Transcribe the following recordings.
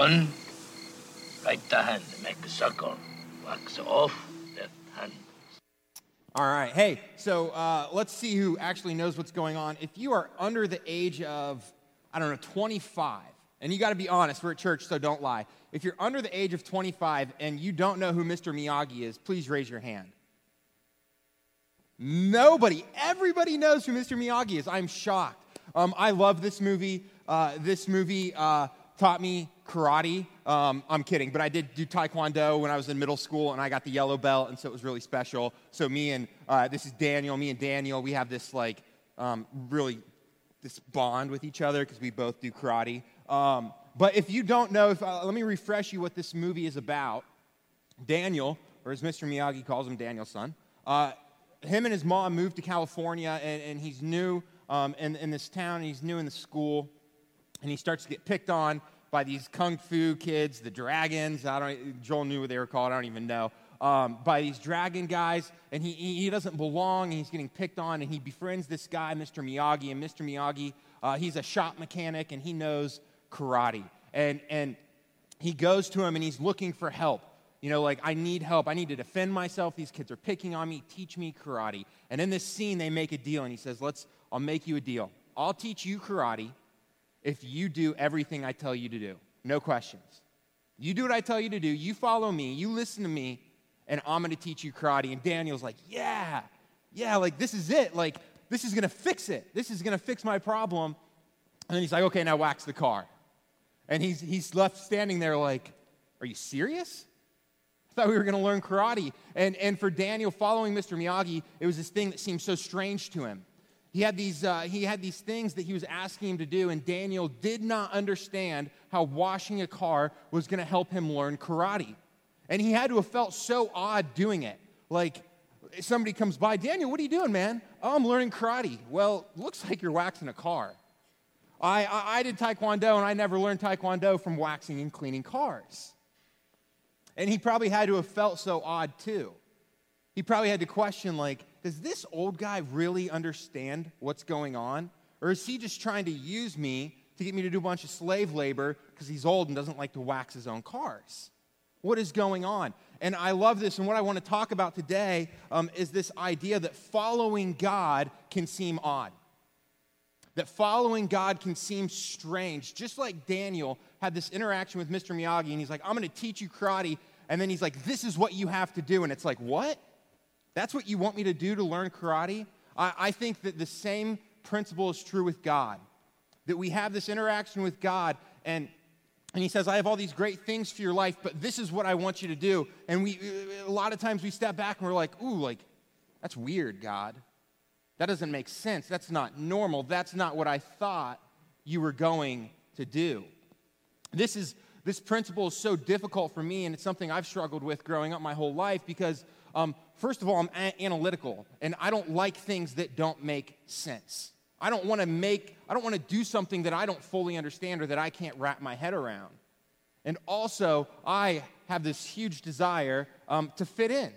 On, right hand, make a circle. Wax off, left hand. All right. Hey, so uh, let's see who actually knows what's going on. If you are under the age of, I don't know, 25, and you got to be honest, we're at church, so don't lie. If you're under the age of 25 and you don't know who Mr. Miyagi is, please raise your hand. Nobody, everybody knows who Mr. Miyagi is. I'm shocked. Um, I love this movie. Uh, this movie uh, taught me karate. Um, I'm kidding, but I did do taekwondo when I was in middle school, and I got the yellow belt, and so it was really special. So me and uh, this is Daniel. Me and Daniel, we have this like um, really this bond with each other because we both do karate. Um, but if you don't know, if, uh, let me refresh you what this movie is about. Daniel, or as Mr. Miyagi calls him, Daniel-san. Uh, him and his mom moved to California, and, and he's new um, in, in this town, and he's new in the school, and he starts to get picked on by these kung fu kids, the dragons. I don't. Joel knew what they were called. I don't even know. Um, by these dragon guys, and he, he doesn't belong, and he's getting picked on, and he befriends this guy, Mr. Miyagi, and Mr. Miyagi, uh, he's a shop mechanic, and he knows karate, and and he goes to him, and he's looking for help. You know, like, I need help. I need to defend myself. These kids are picking on me. Teach me karate. And in this scene, they make a deal, and he says, Let's, I'll make you a deal. I'll teach you karate if you do everything I tell you to do. No questions. You do what I tell you to do. You follow me. You listen to me, and I'm to teach you karate. And Daniel's like, Yeah, yeah, like, this is it. Like, this is to fix it. This is to fix my problem. And then he's like, Okay, now wax the car. And he's, he's left standing there like, Are you serious? I thought we were going to learn karate. And, and for Daniel, following Mr. Miyagi, it was this thing that seemed so strange to him. He had, these, uh, he had these things that he was asking him to do, and Daniel did not understand how washing a car was going to help him learn karate. And he had to have felt so odd doing it. Like, somebody comes by, Daniel, what are you doing, man? Oh, I'm learning karate. Well, looks like you're waxing a car. I, I, I did taekwondo, and I never learned taekwondo from waxing and cleaning cars. And he probably had to have felt so odd too. He probably had to question, like, does this old guy really understand what's going on? Or is he just trying to use me to get me to do a bunch of slave labor because he's old and doesn't like to wax his own cars? What is going on? And I love this. And what I want to talk about today um, is this idea that following God can seem odd. That following God can seem strange. Just like Daniel had this interaction with Mr. Miyagi, and he's like, I'm going to teach you karate. And then he's like, This is what you have to do. And it's like, What? That's what you want me to do to learn karate? I, I think that the same principle is true with God. That we have this interaction with God, and and he says, I have all these great things for your life, but this is what I want you to do. And we, a lot of times we step back and we're like, ooh, like, that's weird, God. That doesn't make sense. That's not normal. That's not what I thought you were going to do. This is this principle is so difficult for me, and it's something I've struggled with growing up my whole life because, um, first of all, I'm a- analytical, and I don't like things that don't make sense. I don't want to make, I don't want to do something that I don't fully understand or that I can't wrap my head around. And also, I have this huge desire um, to fit in.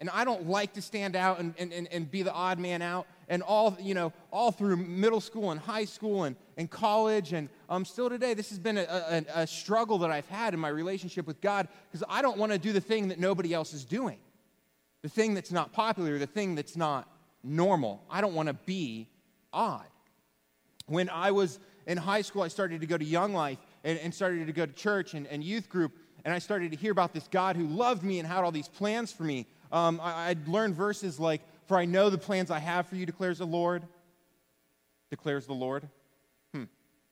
And I don't like to stand out and, and, and, be the odd man out. And all, you know, all through middle school and high school and, and college and um, still today, this has been a, a, a struggle that I've had in my relationship with God because I don't want to do the thing that nobody else is doing. The thing that's not popular, the thing that's not normal. I don't want to be odd. When I was in high school, I started to go to Young Life and, and started to go to church and, and, youth group, and I started to hear about this God who loved me and had all these plans for me. Um, I, I'd learned verses like, For I know the plans I have for you, declares the Lord. Declares the Lord. Hmm,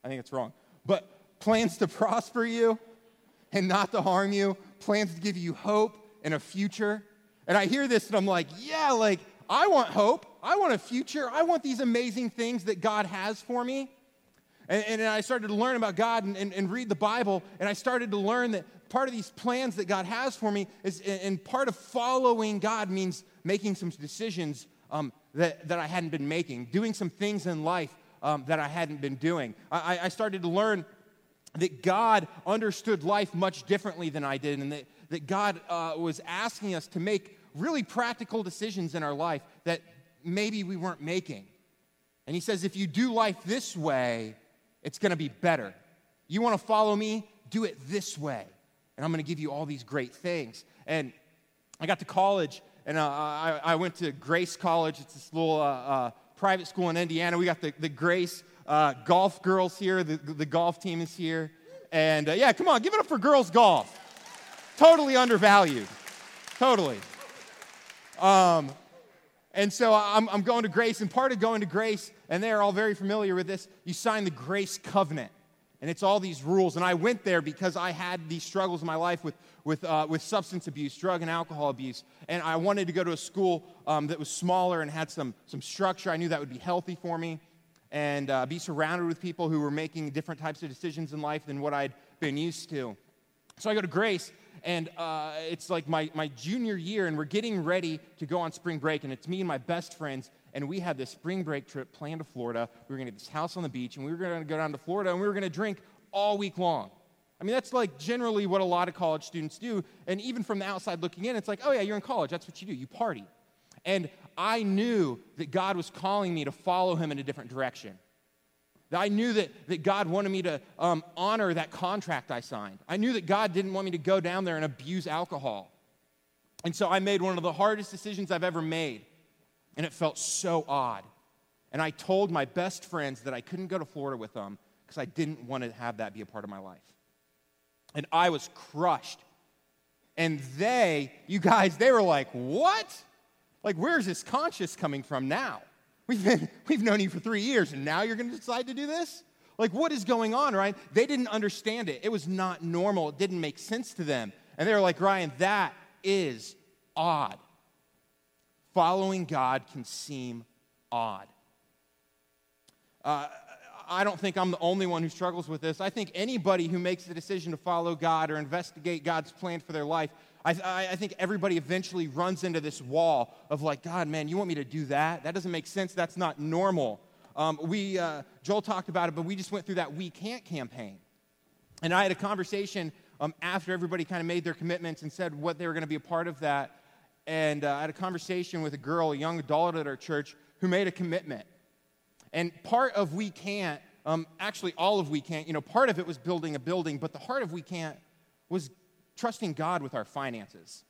I think it's wrong. But plans to prosper you and not to harm you, plans to give you hope and a future. And I hear this and I'm like, yeah, like, I want hope. I want a future. I want these amazing things that God has for me. And, and I started to learn about God and, and, and, read the Bible, and I started to learn that part of these plans that God has for me is, and part of following God means making some decisions um, that, that I hadn't been making, doing some things in life um, that I hadn't been doing. I, I started to learn that God understood life much differently than I did, and that, that God uh, was asking us to make really practical decisions in our life that maybe we weren't making. And He says, if you do life this way, it's going to be better. You want to follow me? do it this way. And I'm going to give you all these great things. And I got to college, and uh, I, I, went to Grace College. It's this little uh, uh, private school in Indiana. We got the, the Grace uh, golf girls here, the, the golf team is here. And uh, yeah, come on, give it up for girls golf. Totally undervalued. Totally. Um, and so I'm, I'm going to Grace, and part of going to Grace, and they're all very familiar with this, you sign the Grace Covenant. And it's all these rules. And I went there because I had these struggles in my life with, with, uh, with substance abuse, drug and alcohol abuse. And I wanted to go to a school um, that was smaller and had some, some structure. I knew that would be healthy for me and uh, be surrounded with people who were making different types of decisions in life than what I'd been used to. So I go to Grace, and uh, it's like my, my junior year, and we're getting ready to go on spring break, and it's me and my best friends, and we had this spring break trip planned to Florida. We were to get this house on the beach, and we were to go down to Florida, and we were to drink all week long. I mean, that's like generally what a lot of college students do. And even from the outside looking in, it's like, oh, yeah, you're in college. That's what you do. You party. And I knew that God was calling me to follow him in a different direction. I knew that, that God wanted me to um, honor that contract I signed. I knew that God didn't want me to go down there and abuse alcohol. And so I made one of the hardest decisions I've ever made. And it felt so odd. And I told my best friends that I couldn't go to Florida with them because I didn't want to have that be a part of my life. And I was crushed. And they, you guys, they were like, What? Like, where's this conscience coming from now? We've, been, we've known you for three years, and now you're going to decide to do this? Like, what is going on, right? They didn't understand it. It was not normal. It didn't make sense to them. And they were like, Ryan, that is odd. Following God can seem odd. Uh, I don't think I'm the only one who struggles with this. I think anybody who makes the decision to follow God or investigate God's plan for their life I, I, think everybody eventually runs into this wall of like, God, man, you want me to do that? That doesn't make sense. That's not normal. Um, we, uh, Joel talked about it, but we just went through that We Can't campaign. And I had a conversation um, after everybody kind of made their commitments and said what they were going to be a part of that. And uh, I had a conversation with a girl, a young adult at our church, who made a commitment. And part of We Can't, um, actually all of We Can't, you know, part of it was building a building, but the heart of We Can't was trusting God with our finances,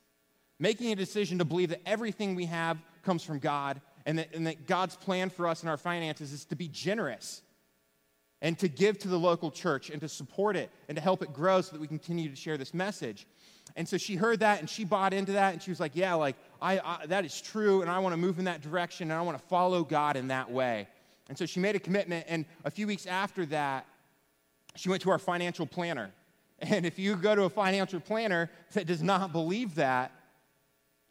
making a decision to believe that everything we have comes from God and that, and that God's plan for us and our finances is to be generous and to give to the local church and to support it and to help it grow so that we continue to share this message. And so she heard that and she bought into that and she was like, Yeah, like, I, I that is true and I want to move in that direction and I want to follow God in that way. And so she made a commitment. And a few weeks after that, she went to our financial planner and if you go to a financial planner that does not believe that,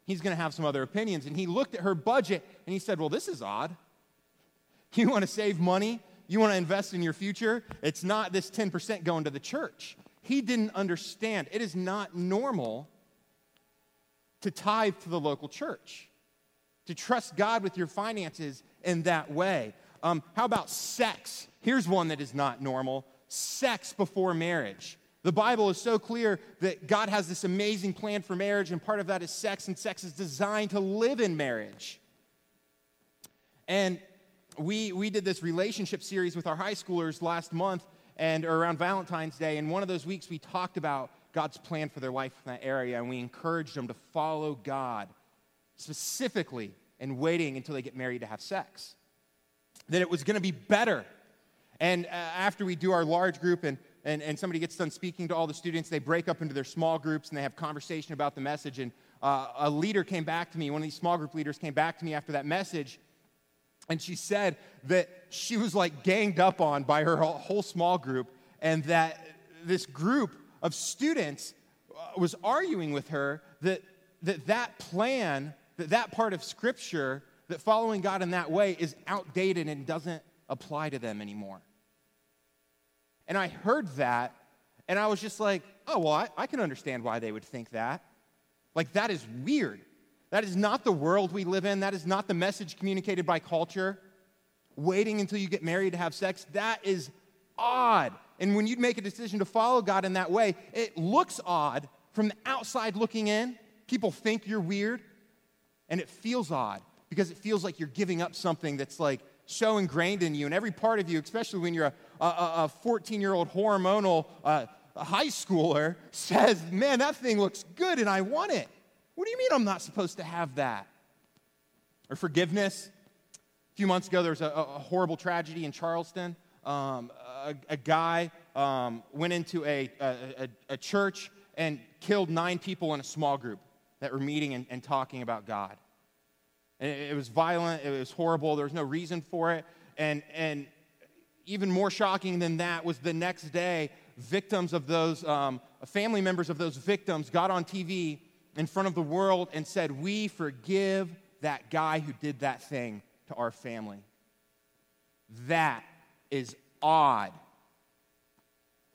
he's going to have some other opinions. And he looked at her budget and he said, Well, this is odd. You want to save money? You want to invest in your future? It's not this 10% going to the church. He didn't understand. It is not normal to tithe to the local church, to trust God with your finances in that way. Um, how about sex? Here's one that is not normal sex before marriage. The Bible is so clear that God has this amazing plan for marriage, and part of that is sex, and sex is designed to live in marriage. And we, we did this relationship series with our high schoolers last month and around Valentine's Day, and one of those weeks we talked about God's plan for their life in that area, and we encouraged them to follow God specifically and waiting until they get married to have sex. That it was going to be better. And uh, after we do our large group and and, and somebody gets done speaking to all the students, they break up into their small groups and they have conversation about the message. And uh, a leader came back to me, one of these small group leaders came back to me after that message, and she said that she was like ganged up on by her whole small group, and that this group of students uh, was arguing with her that that, that plan, that that part of Scripture, that following God in that way is outdated and doesn't apply to them anymore. And I heard that, and I was just like, oh, well, I, I can understand why they would think that. Like, that is weird. That is not the world we live in. That is not the message communicated by culture. Waiting until you get married to have sex, that is odd. And when you make a decision to follow God in that way, it looks odd from the outside looking in. People think you're weird, and it feels odd because it feels like you're giving up something that's like so ingrained in you and every part of you, especially when you're a 14 year old hormonal, uh, high schooler says, Man, that thing looks good and I want it. What do you mean I'm not supposed to have that? Or forgiveness. A few months ago, there was a, a horrible tragedy in Charleston. Um, a, a, guy um, went into a, a, a, church and killed nine people in a small group that were meeting and, and talking about God. And it, it was violent, it was horrible, there was no reason for it. And, and even more shocking than that was the next day, victims of those, um, family members of those victims got on TV in front of the world and said, We forgive that guy who did that thing to our family. That is odd.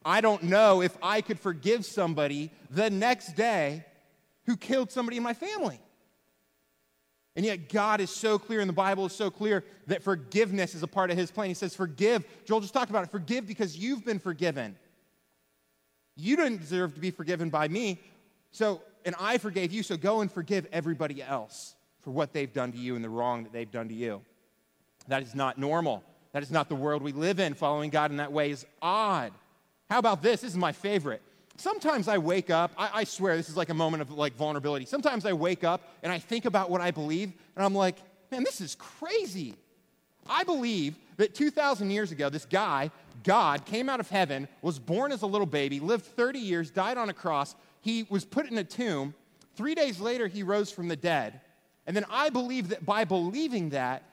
I don't know if I could forgive somebody the next day who killed somebody in my family. And yet, God is so clear, and the Bible is so clear that forgiveness is a part of His plan. He says, Forgive. Joel just talked about it. Forgive because you've been forgiven. You didn't deserve to be forgiven by me. So, and I forgave you, so go and forgive everybody else for what they've done to you and the wrong that they've done to you. That is not normal. That is not the world we live in. Following God in that way is odd. How about this? This is my favorite. Sometimes I wake up, I, I, swear this is like a moment of like vulnerability. Sometimes I wake up and I think about what I believe, and I'm like, man, this is crazy. I believe that 2,000 years ago, this guy, God, came out of heaven, was born as a little baby, lived 30 years, died on a cross. He was put in a tomb. Three days later, he rose from the dead. And then I believe that by believing that,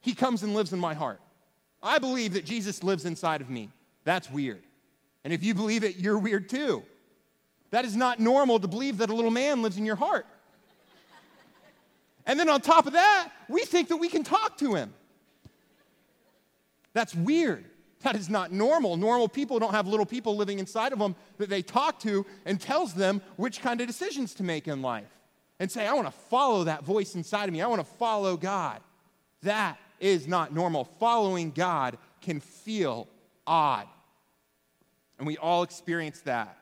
he comes and lives in my heart. I believe that Jesus lives inside of me. That's weird. And if you believe it, you're weird too. That is not normal to believe that a little man lives in your heart. And then on top of that, we think that we can talk to him. That's weird. That is not normal. Normal people don't have little people living inside of them that they talk to and tells them which kind of decisions to make in life. And say, I want to follow that voice inside of me. I want to follow God. That is not normal. Following God can feel odd. And we all experience that.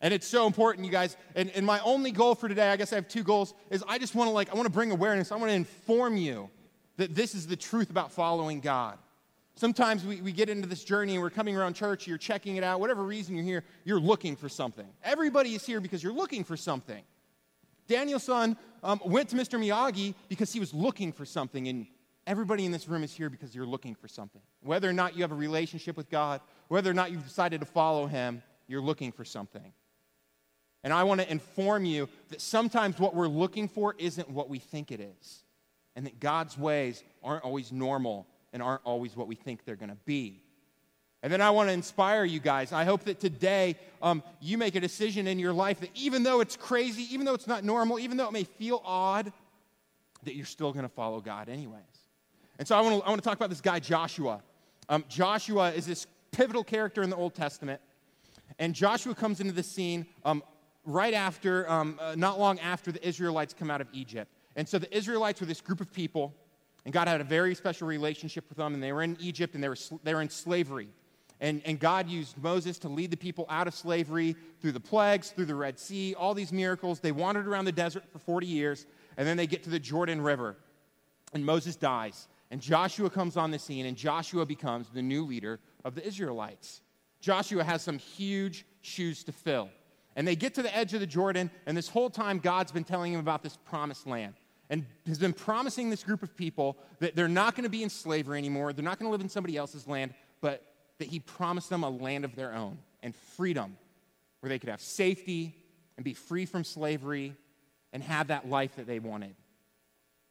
And it's so important, you guys. And, and my only goal for today, I guess I have two goals, is I just want to like, I want to bring awareness. I want to inform you that this is the truth about following God. Sometimes we, we get into this journey and we're coming around church, you're checking it out, whatever reason you're here, you're looking for something. Everybody is here because you're looking for something. Daniel-san um, went to Mr. Miyagi because he was looking for something, and everybody in this room is here because you're looking for something. Whether or not you have a relationship with God, whether or not you've decided to follow Him, you're looking for something. And I want to inform you that sometimes what we're looking for isn't what we think it is, and that God's ways aren't always normal and aren't always what we think they're going to be. And then I want to inspire you guys. I hope that today um, you make a decision in your life that even though it's crazy, even though it's not normal, even though it may feel odd, that you're still going to follow God anyways. And so I want to, I want to talk about this guy, Joshua. Um, Joshua is this pivotal character in the Old Testament. And Joshua comes into the scene um, right after, um, uh, not long after the Israelites come out of Egypt. And so the Israelites were this group of people, and God had a very special relationship with them, and they were in Egypt and they were, they were in slavery. And, and God used Moses to lead the people out of slavery through the plagues, through the Red Sea, all these miracles. They wandered around the desert for 40 years, and then they get to the Jordan River, and Moses dies. And Joshua comes on the scene, and Joshua becomes the new leader of the Israelites. Joshua has some huge shoes to fill. And they get to the edge of the Jordan, and this whole time, God's been telling him about this promised land and has been promising this group of people that they're not going to be in slavery anymore. They're not going to live in somebody else's land, but that he promised them a land of their own and freedom where they could have safety and be free from slavery and have that life that they wanted.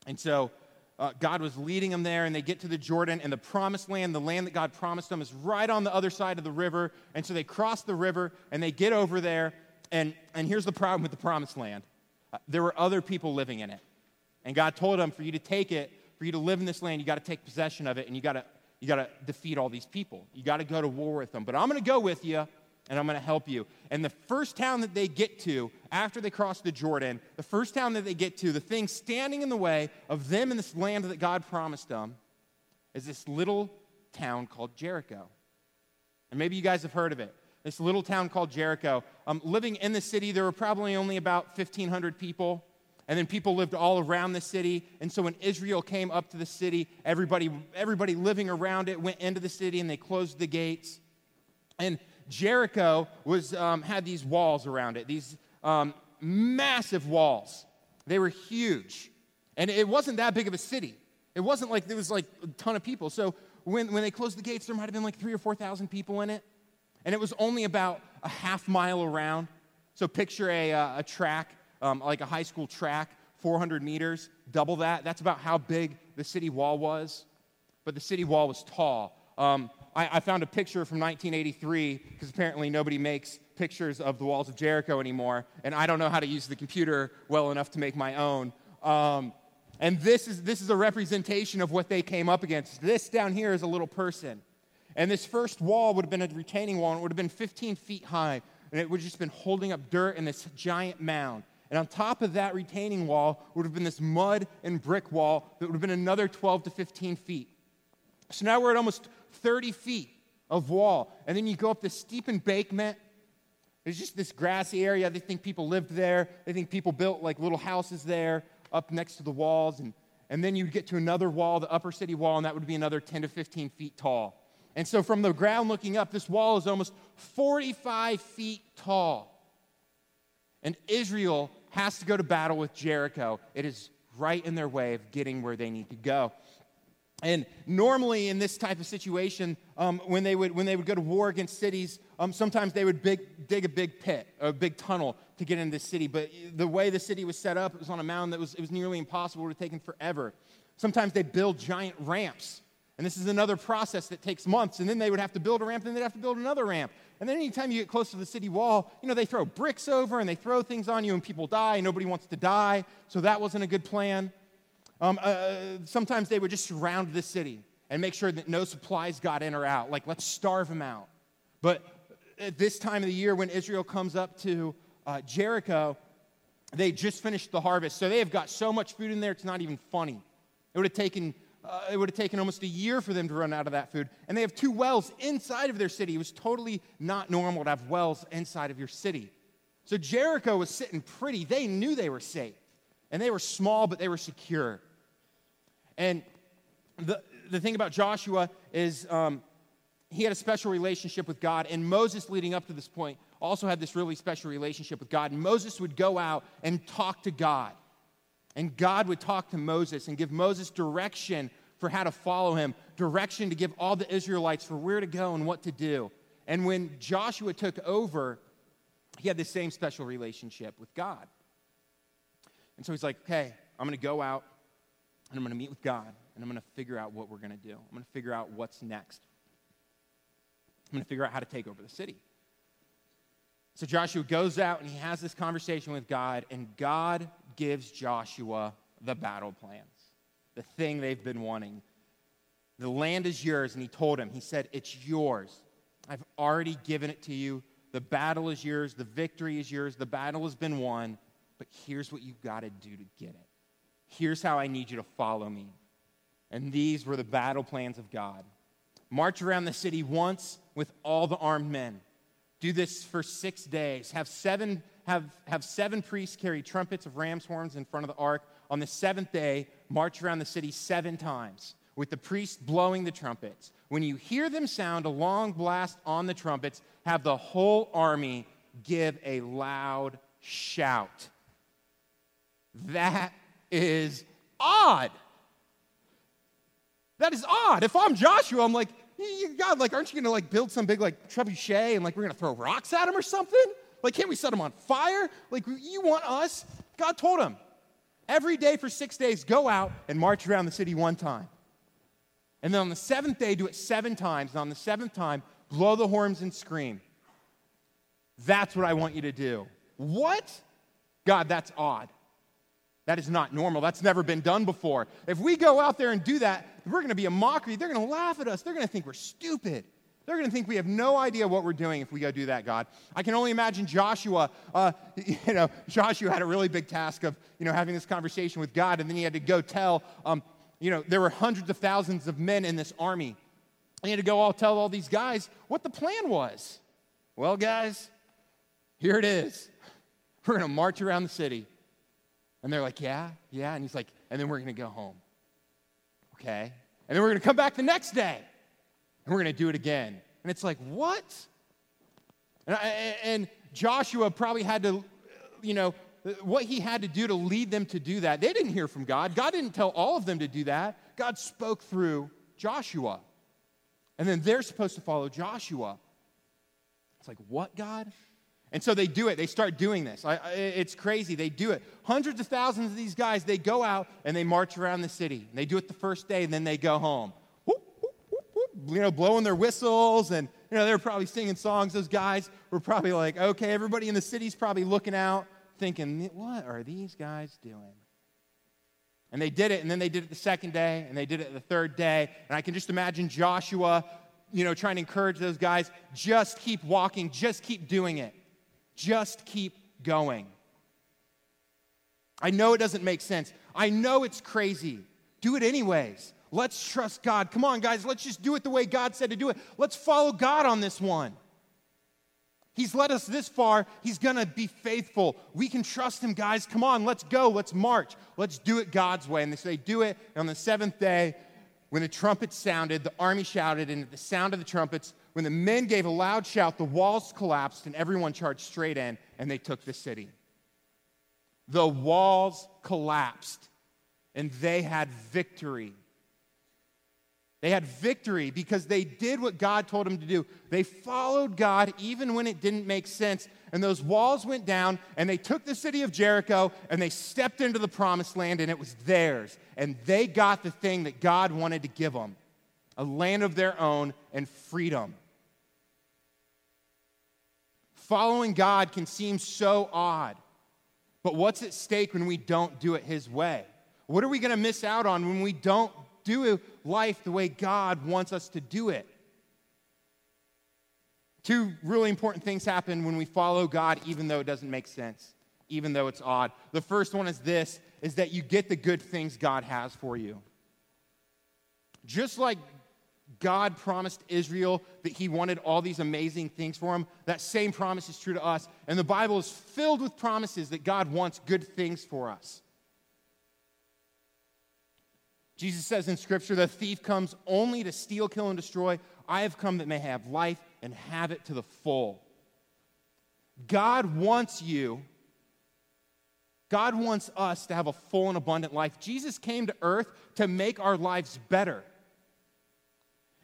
And so uh, God was leading them there, and they get to the Jordan, and the promised land, the land that God promised them, is right on the other side of the river. And so they cross the river and they get over there. And, and here's the problem with the promised land uh, there were other people living in it. And God told them, for you to take it, for you to live in this land, you got to take possession of it, and you got to you got to defeat all these people. You got to go to war with them. But I'm going to go with you and I'm going to help you. And the first town that they get to after they cross the Jordan, the first town that they get to, the thing standing in the way of them in this land that God promised them, is this little town called Jericho. And maybe you guys have heard of it. This little town called Jericho. Um, living in the city, there were probably only about 1,500 people. And then people lived all around the city. And so when Israel came up to the city, everybody, everybody living around it went into the city and they closed the gates. And Jericho was, um, had these walls around it, these um, massive walls. They were huge. And it wasn't that big of a city. It wasn't like there was like a ton of people. So when, when they closed the gates, there might have been like three or 4,000 people in it. And it was only about a half mile around. So picture a, uh, a track, um, like a high school track, 400 meters, double that. That's about how big the city wall was. But the city wall was tall. Um, I, I found a picture from 1983 because apparently nobody makes pictures of the walls of Jericho anymore, and I don't know how to use the computer well enough to make my own. Um, and this is, this is a representation of what they came up against. This down here is a little person. And this first wall would have been a retaining wall, and it would have been 15 feet high, and it would have just been holding up dirt in this giant mound. And on top of that retaining wall would have been this mud and brick wall that would have been another 12 to 15 feet. So now we're at almost 30 feet of wall. And then you go up this steep embankment. There's just this grassy area. They think people lived there. They think people built like little houses there up next to the walls. And, and then you'd get to another wall, the upper city wall, and that would be another 10 to 15 feet tall. And so from the ground looking up, this wall is almost 45 feet tall. And Israel has to go to battle with Jericho. It is right in their way of getting where they need to go. And normally, in this type of situation, um, when, they would, when they would go to war against cities, um, sometimes they would big, dig a big pit, a big tunnel to get into the city. But the way the city was set up, it was on a mound that was, it was nearly impossible. It would have forever. Sometimes they build giant ramps. And this is another process that takes months. And then they would have to build a ramp, and then they'd have to build another ramp. And then anytime you get close to the city wall, you know, they throw bricks over and they throw things on you, and people die, and nobody wants to die. So that wasn't a good plan. Um, uh, sometimes they would just surround the city and make sure that no supplies got in or out. Like, let's starve them out. But at this time of the year, when Israel comes up to uh, Jericho, they just finished the harvest. So they have got so much food in there, it's not even funny. It would have taken. Uh, it would have taken almost a year for them to run out of that food. And they have two wells inside of their city. It was totally not normal to have wells inside of your city. So Jericho was sitting pretty. They knew they were safe. And they were small, but they were secure. And the, the thing about Joshua is um, he had a special relationship with God, and Moses, leading up to this point, also had this really special relationship with God. And Moses would go out and talk to God. And God would talk to Moses and give Moses direction for how to follow him, direction to give all the Israelites for where to go and what to do. And when Joshua took over, he had the same special relationship with God. And so he's like, okay, I'm going to go out and I'm going to meet with God and I'm going to figure out what we're going to do. I'm going to figure out what's next. I'm going to figure out how to take over the city. So Joshua goes out and he has this conversation with God, and God gives Joshua the battle plans, the thing they've been wanting. The land is yours, and he told him, He said, It's yours. I've already given it to you. The battle is yours. The victory is yours. The battle has been won. But here's what you've got to do to get it. Here's how I need you to follow me. And these were the battle plans of God. March around the city once with all the armed men. Do this for six days. Have seven, have, have seven priests carry trumpets of ram's horns in front of the ark. On the seventh day, march around the city seven times with the priests blowing the trumpets. When you hear them sound a long blast on the trumpets, have the whole army give a loud shout. That is odd. That is odd. If I'm Joshua, I'm like, God, like, aren't you gonna like build some big like trebuchet and like we're gonna throw rocks at him or something? Like, can't we set him on fire? Like, you want us? God told him, every day for six days, go out and march around the city one time. And then on the seventh day, do it seven times. And on the seventh time, blow the horns and scream. That's what I want you to do. What? God, that's odd. That is not normal. That's never been done before. If we go out there and do that, we're going to be a mockery. They're going to laugh at us. They're going to think we're stupid. They're going to think we have no idea what we're doing if we go do that, God. I can only imagine Joshua. Uh, you know, Joshua had a really big task of, you know, having this conversation with God, and then he had to go tell, um, you know, there were hundreds of thousands of men in this army. he had to go all tell all these guys what the plan was. Well, guys, here it is. We're going to march around the city. And they're like, yeah, yeah. And he's like, and then we're going to go home. Okay. And then we're going to come back the next day and we're going to do it again. And it's like, what? And, and Joshua probably had to, you know, what he had to do to lead them to do that. They didn't hear from God. God didn't tell all of them to do that. God spoke through Joshua. And then they're supposed to follow Joshua. It's like, what, God? And so they do it. They start doing this. I, I, it's crazy. They do it. Hundreds of thousands of these guys, they go out and they march around the city. They do it the first day and then they go home. Whoop, whoop, whoop, you know, blowing their whistles and, you know, they're probably singing songs. Those guys were probably like, okay, everybody in the city's probably looking out, thinking, what are these guys doing? And they did it, and then they did it the second day, and they did it the third day. And I can just imagine Joshua, you know, trying to encourage those guys just keep walking, just keep doing it, just keep going. I know it doesn't make sense. I know it's crazy. Do it anyways. Let's trust God. Come on, guys, let's just do it the way God said to do it. Let's follow God on this one. He's led us this far. He's going to be faithful. We can trust him, guys. Come on, let's go. Let's march. Let's do it God's way. And they say, do it. And on the seventh day, when the trumpets sounded, the army shouted, and at the sound of the trumpets, when the men gave a loud shout, the walls collapsed, and everyone charged straight in, and they took the city. The walls collapsed, and they had victory. They had victory because they did what God told them to do. They followed God even when it didn't make sense. And those walls went down, and they took the city of Jericho and they stepped into the promised land, and it was theirs. And they got the thing that God wanted to give them a land of their own and freedom. Following God can seem so odd, but what's at stake when we don't do it His way? What are we going to miss out on when we don't do life the way God wants us to do it. Two really important things happen when we follow God, even though it doesn't make sense, even though it's odd. The first one is this is that you get the good things God has for you. Just like God promised Israel that he wanted all these amazing things for him, that same promise is true to us. And the Bible is filled with promises that God wants good things for us. Jesus says in Scripture, the thief comes only to steal, kill, and destroy. I have come that may have life and have it to the full. God wants you, God wants us to have a full and abundant life. Jesus came to earth to make our lives better.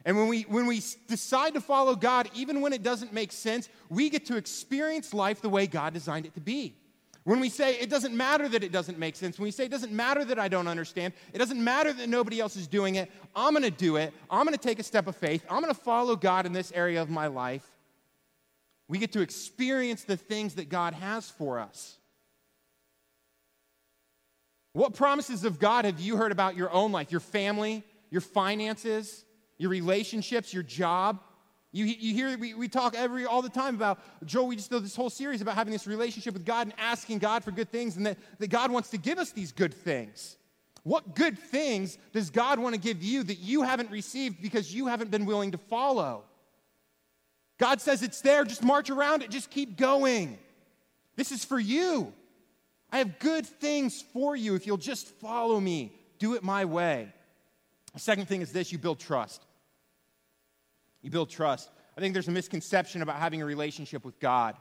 And when we, when we decide to follow God, even when it doesn't make sense, we get to experience life the way God designed it to be. When we say it doesn't matter that it doesn't make sense, when we say it doesn't matter that I don't understand, it doesn't matter that nobody else is doing it, I'm going to do it. I'm going to take a step of faith. I'm going to follow God in this area of my life. We get to experience the things that God has for us. What promises of God have you heard about your own life, your family, your finances, your relationships, your job? You, you hear, we, we talk every, all the time about, Joel, we just know this whole series about having this relationship with God and asking God for good things and that, that God wants to give us these good things. What good things does God want to give you that you haven't received because you haven't been willing to follow? God says it's there, just march around it, just keep going. This is for you. I have good things for you if you'll just follow me, do it my way. Second thing is this you build trust. You build trust. I think there's a misconception about having a relationship with God,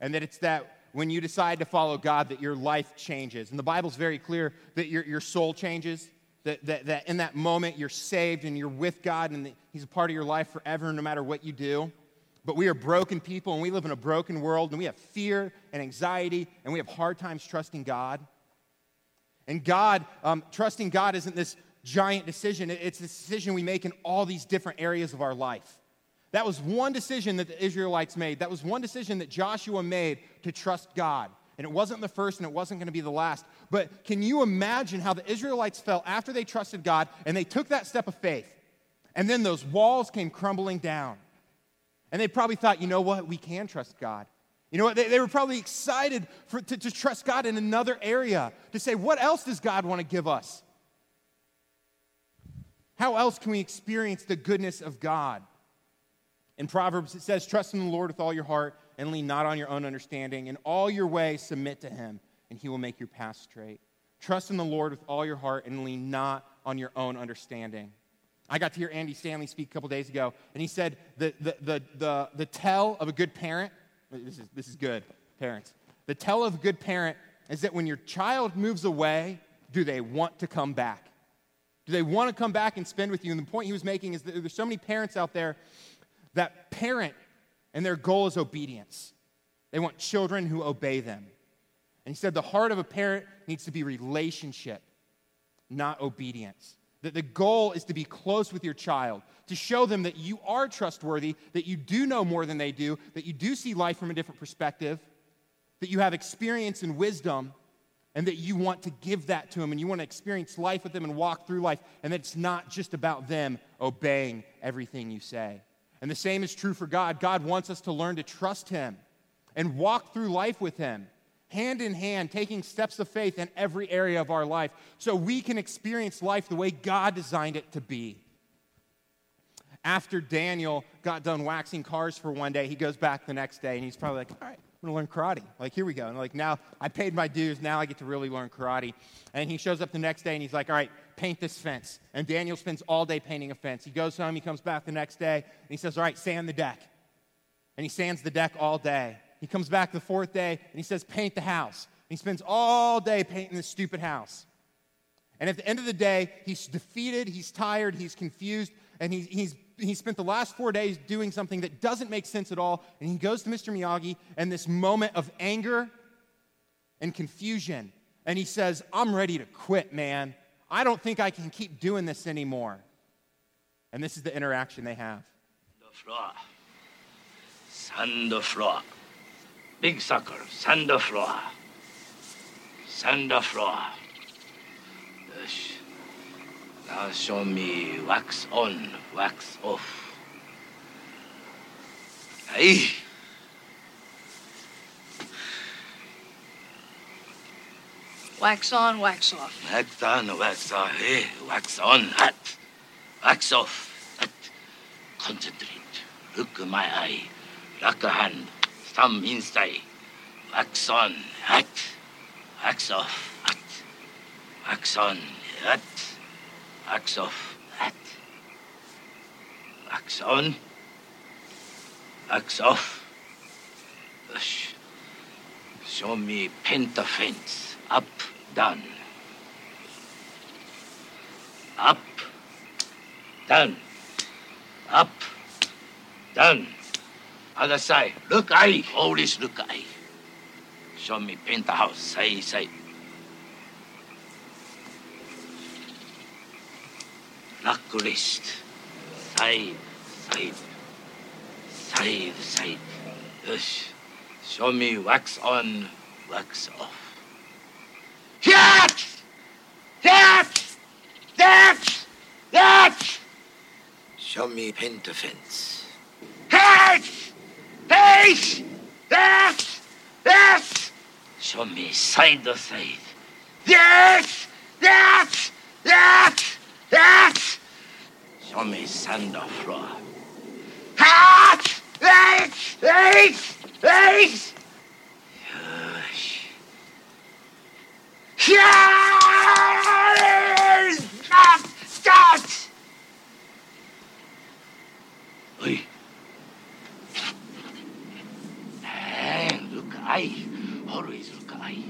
and that it's that when you decide to follow God, that your life changes. And the Bible's very clear that your, your soul changes, that, that, that in that moment you're saved and you're with God, and He's a part of your life forever, no matter what you do. But we are broken people, and we live in a broken world, and we have fear and anxiety, and we have hard times trusting God. And God, um, trusting God isn't this giant decision, it's a decision we make in all these different areas of our life. That was one decision that the Israelites made. That was one decision that Joshua made to trust God. And it wasn't the first and it wasn't going to be the last. But can you imagine how the Israelites felt after they trusted God and they took that step of faith? And then those walls came crumbling down. And they probably thought, you know what? We can trust God. You know what? They, they were probably excited for, to, to trust God in another area, to say, what else does God want to give us? How else can we experience the goodness of God? In Proverbs, it says, Trust in the Lord with all your heart and lean not on your own understanding. In all your ways, submit to him, and he will make your path straight. Trust in the Lord with all your heart and lean not on your own understanding. I got to hear Andy Stanley speak a couple days ago, and he said the, the, the, the, the tell of a good parent This is, this is good, parents. The tell of a good parent is that when your child moves away, do they want to come back? Do they want to come back and spend with you? And the point he was making is that there's so many parents out there that parent and their goal is obedience. They want children who obey them. And he said the heart of a parent needs to be relationship, not obedience. That the goal is to be close with your child, to show them that you are trustworthy, that you do know more than they do, that you do see life from a different perspective, that you have experience and wisdom, and that you want to give that to them and you want to experience life with them and walk through life, and that it's not just about them obeying everything you say. And the same is true for God. God wants us to learn to trust Him and walk through life with Him, hand in hand, taking steps of faith in every area of our life so we can experience life the way God designed it to be. After Daniel got done waxing cars for one day, he goes back the next day and he's probably like, all right, To learn karate. Like, here we go. And like, now I paid my dues. Now I get to really learn karate. And he shows up the next day and he's like, all right, paint this fence. And Daniel spends all day painting a fence. He goes home, he comes back the next day, and he says, all right, sand the deck. And he sands the deck all day. He comes back the fourth day and he says, paint the house. And he spends all day painting this stupid house. And at the end of the day, he's defeated, he's tired, he's confused, and he's, he's he spent the last four days doing something that doesn't make sense at all. And he goes to Mr. Miyagi and this moment of anger and confusion. And he says, I'm ready to quit, man. I don't think I can keep doing this anymore. And this is the interaction they have. The floor. Sand. Big sucker. Sand floor. Sand. Now show me wax on, wax off. Hey. Wax on, wax off. Wax on, wax off. Hey, wax on, hot. Wax off, hot. Concentrate. Look in my eye. Lock a hand. Thumb inside. Wax on, hot. Wax off, hot. Wax on, hot. Wax off. That. Wax on. Wax off. Ush. Show me penta fence. Up, down. Up, down. Up, down. Other side. Look eye. Always look eye. Show me paint the house. Side, side. Yes. Show me wax on, wax off. That! That! That! That! Show me paint the fence. That! That! That! Show me side to side. That! That! That! That! Show me sand or floor. That! That! That! That! Yes. Yes! Stop! Stop! Oi. Hey, look, eye always look, eye.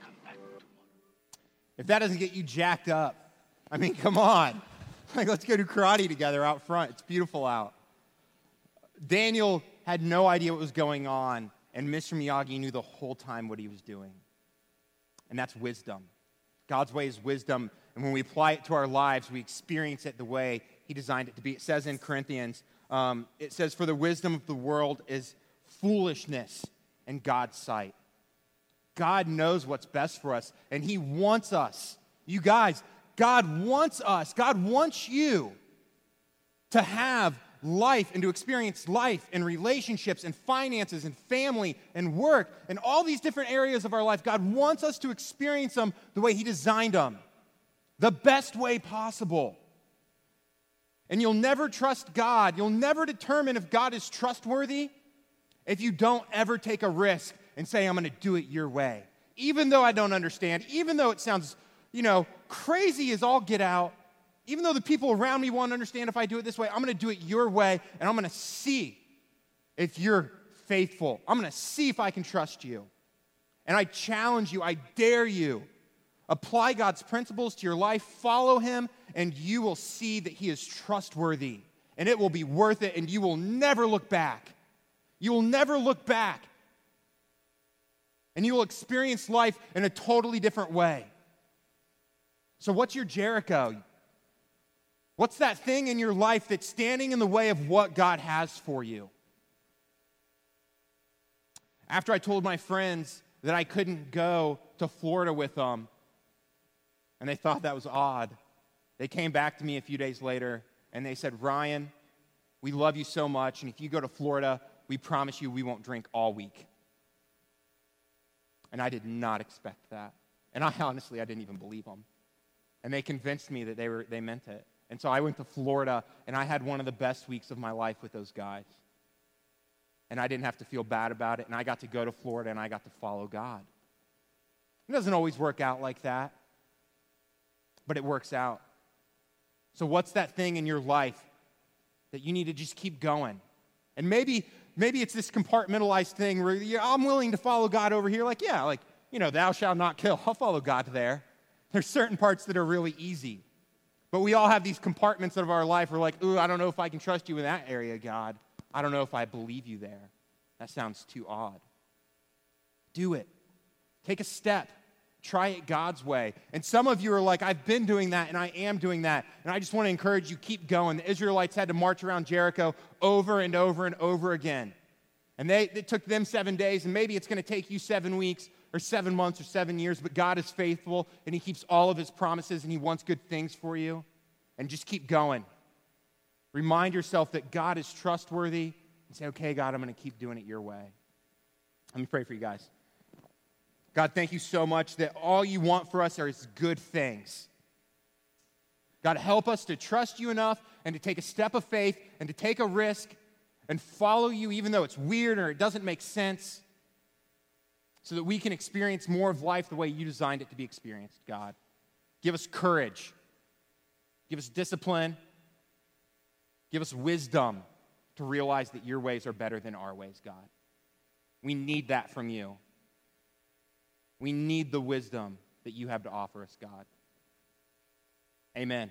Come back tomorrow. If that doesn't get you jacked up, I mean, come on. Like, let's go do karate together out front. It's beautiful out. Daniel had no idea what was going on, and Mr. Miyagi knew the whole time what he was doing. And that's wisdom. God's way is wisdom, and when we apply it to our lives, we experience it the way He designed it to be. It says in Corinthians, um, it says, For the wisdom of the world is foolishness in God's sight. God knows what's best for us, and He wants us. You guys, God wants us, God wants you to have life and to experience life and relationships and finances and family and work and all these different areas of our life. God wants us to experience them the way He designed them, the best way possible. And you'll never trust God, you'll never determine if God is trustworthy if you don't ever take a risk and say, I'm going to do it your way. Even though I don't understand, even though it sounds, you know, crazy as all get out, even though the people around me won't understand if I do it this way, I'm going to do it your way and I'm going to see if you're faithful. I'm going to see if I can trust you. And I challenge you, I dare you. Apply God's principles to your life, follow Him, and you will see that He is trustworthy. And it will be worth it, and you will never look back. You will never look back. And you will experience life in a totally different way. So, what's your Jericho? What's that thing in your life that's standing in the way of what God has for you? After I told my friends that I couldn't go to Florida with them, and they thought that was odd, they came back to me a few days later and they said, Ryan, we love you so much, and if you go to Florida, we promise you we won't drink all week. And I did not expect that. And I honestly, I didn't even believe them. And they convinced me that they, were, they meant it. And so I went to Florida, and I had one of the best weeks of my life with those guys. And I didn't have to feel bad about it, and I got to go to Florida, and I got to follow God. It doesn't always work out like that, but it works out. So, what's that thing in your life that you need to just keep going? And maybe, maybe it's this compartmentalized thing where I'm willing to follow God over here. Like, yeah, like, you know, thou shalt not kill. I'll follow God there. There's certain parts that are really easy. But we all have these compartments of our life. We're like, ooh, I don't know if I can trust you in that area, God. I don't know if I believe you there. That sounds too odd. Do it. Take a step. Try it God's way. And some of you are like, I've been doing that and I am doing that. And I just want to encourage you, keep going. The Israelites had to march around Jericho over and over and over again. And they, it took them seven days, and maybe it's going to take you seven weeks or seven months or seven years, but God is faithful and He keeps all of His promises and He wants good things for you. And just keep going. Remind yourself that God is trustworthy and say, okay, God, I'm going to keep doing it your way. Let me pray for you guys. God, thank you so much that all you want for us are good things. God, help us to trust you enough and to take a step of faith and to take a risk and follow you even though it's weird or it doesn't make sense so that we can experience more of life the way you designed it to be experienced, God. Give us courage. Give us discipline. Give us wisdom to realize that your ways are better than our ways, God. We need that from you. We need the wisdom that you have to offer us, God. Amen.